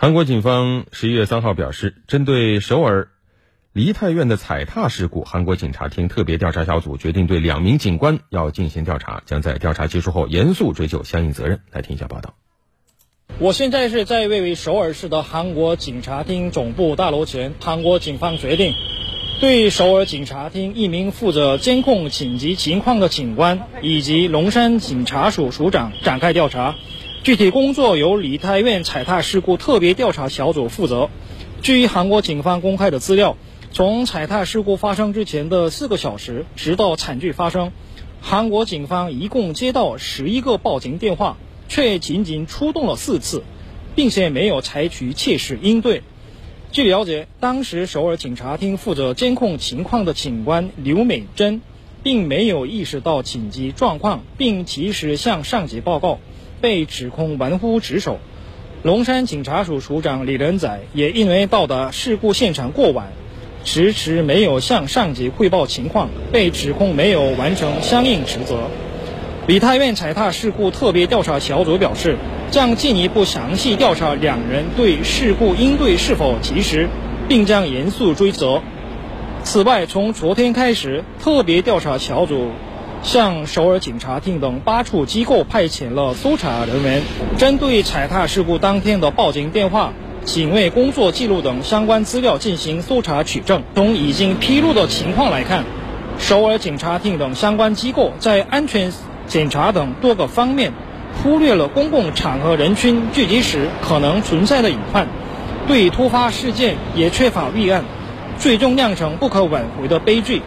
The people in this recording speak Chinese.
韩国警方十一月三号表示，针对首尔梨泰院的踩踏事故，韩国警察厅特别调查小组决定对两名警官要进行调查，将在调查结束后严肃追究相应责任。来听一下报道。我现在是在位于首尔市的韩国警察厅总部大楼前，韩国警方决定对首尔警察厅一名负责监控紧急情况的警官以及龙山警察署署长展开调查。具体工作由梨泰院踩踏事故特别调查小组负责。据韩国警方公开的资料，从踩踏事故发生之前的四个小时，直到惨剧发生，韩国警方一共接到十一个报警电话，却仅仅出动了四次，并且没有采取切实应对。据了解，当时首尔警察厅负责监控情况的警官刘美珍，并没有意识到紧急状况，并及时向上级报告。被指控玩忽职守，龙山警察署署长李仁仔也因为到达事故现场过晚，迟迟没有向上级汇报情况，被指控没有完成相应职责。梨泰院踩踏事故特别调查小组表示，将进一步详细调查两人对事故应对是否及时，并将严肃追责。此外，从昨天开始，特别调查小组。向首尔警察厅等八处机构派遣了搜查人员，针对踩踏事故当天的报警电话、警卫工作记录等相关资料进行搜查取证。从已经披露的情况来看，首尔警察厅等相关机构在安全检查等多个方面忽略了公共场合人群聚集时可能存在的隐患，对突发事件也缺乏预案，最终酿成不可挽回的悲剧。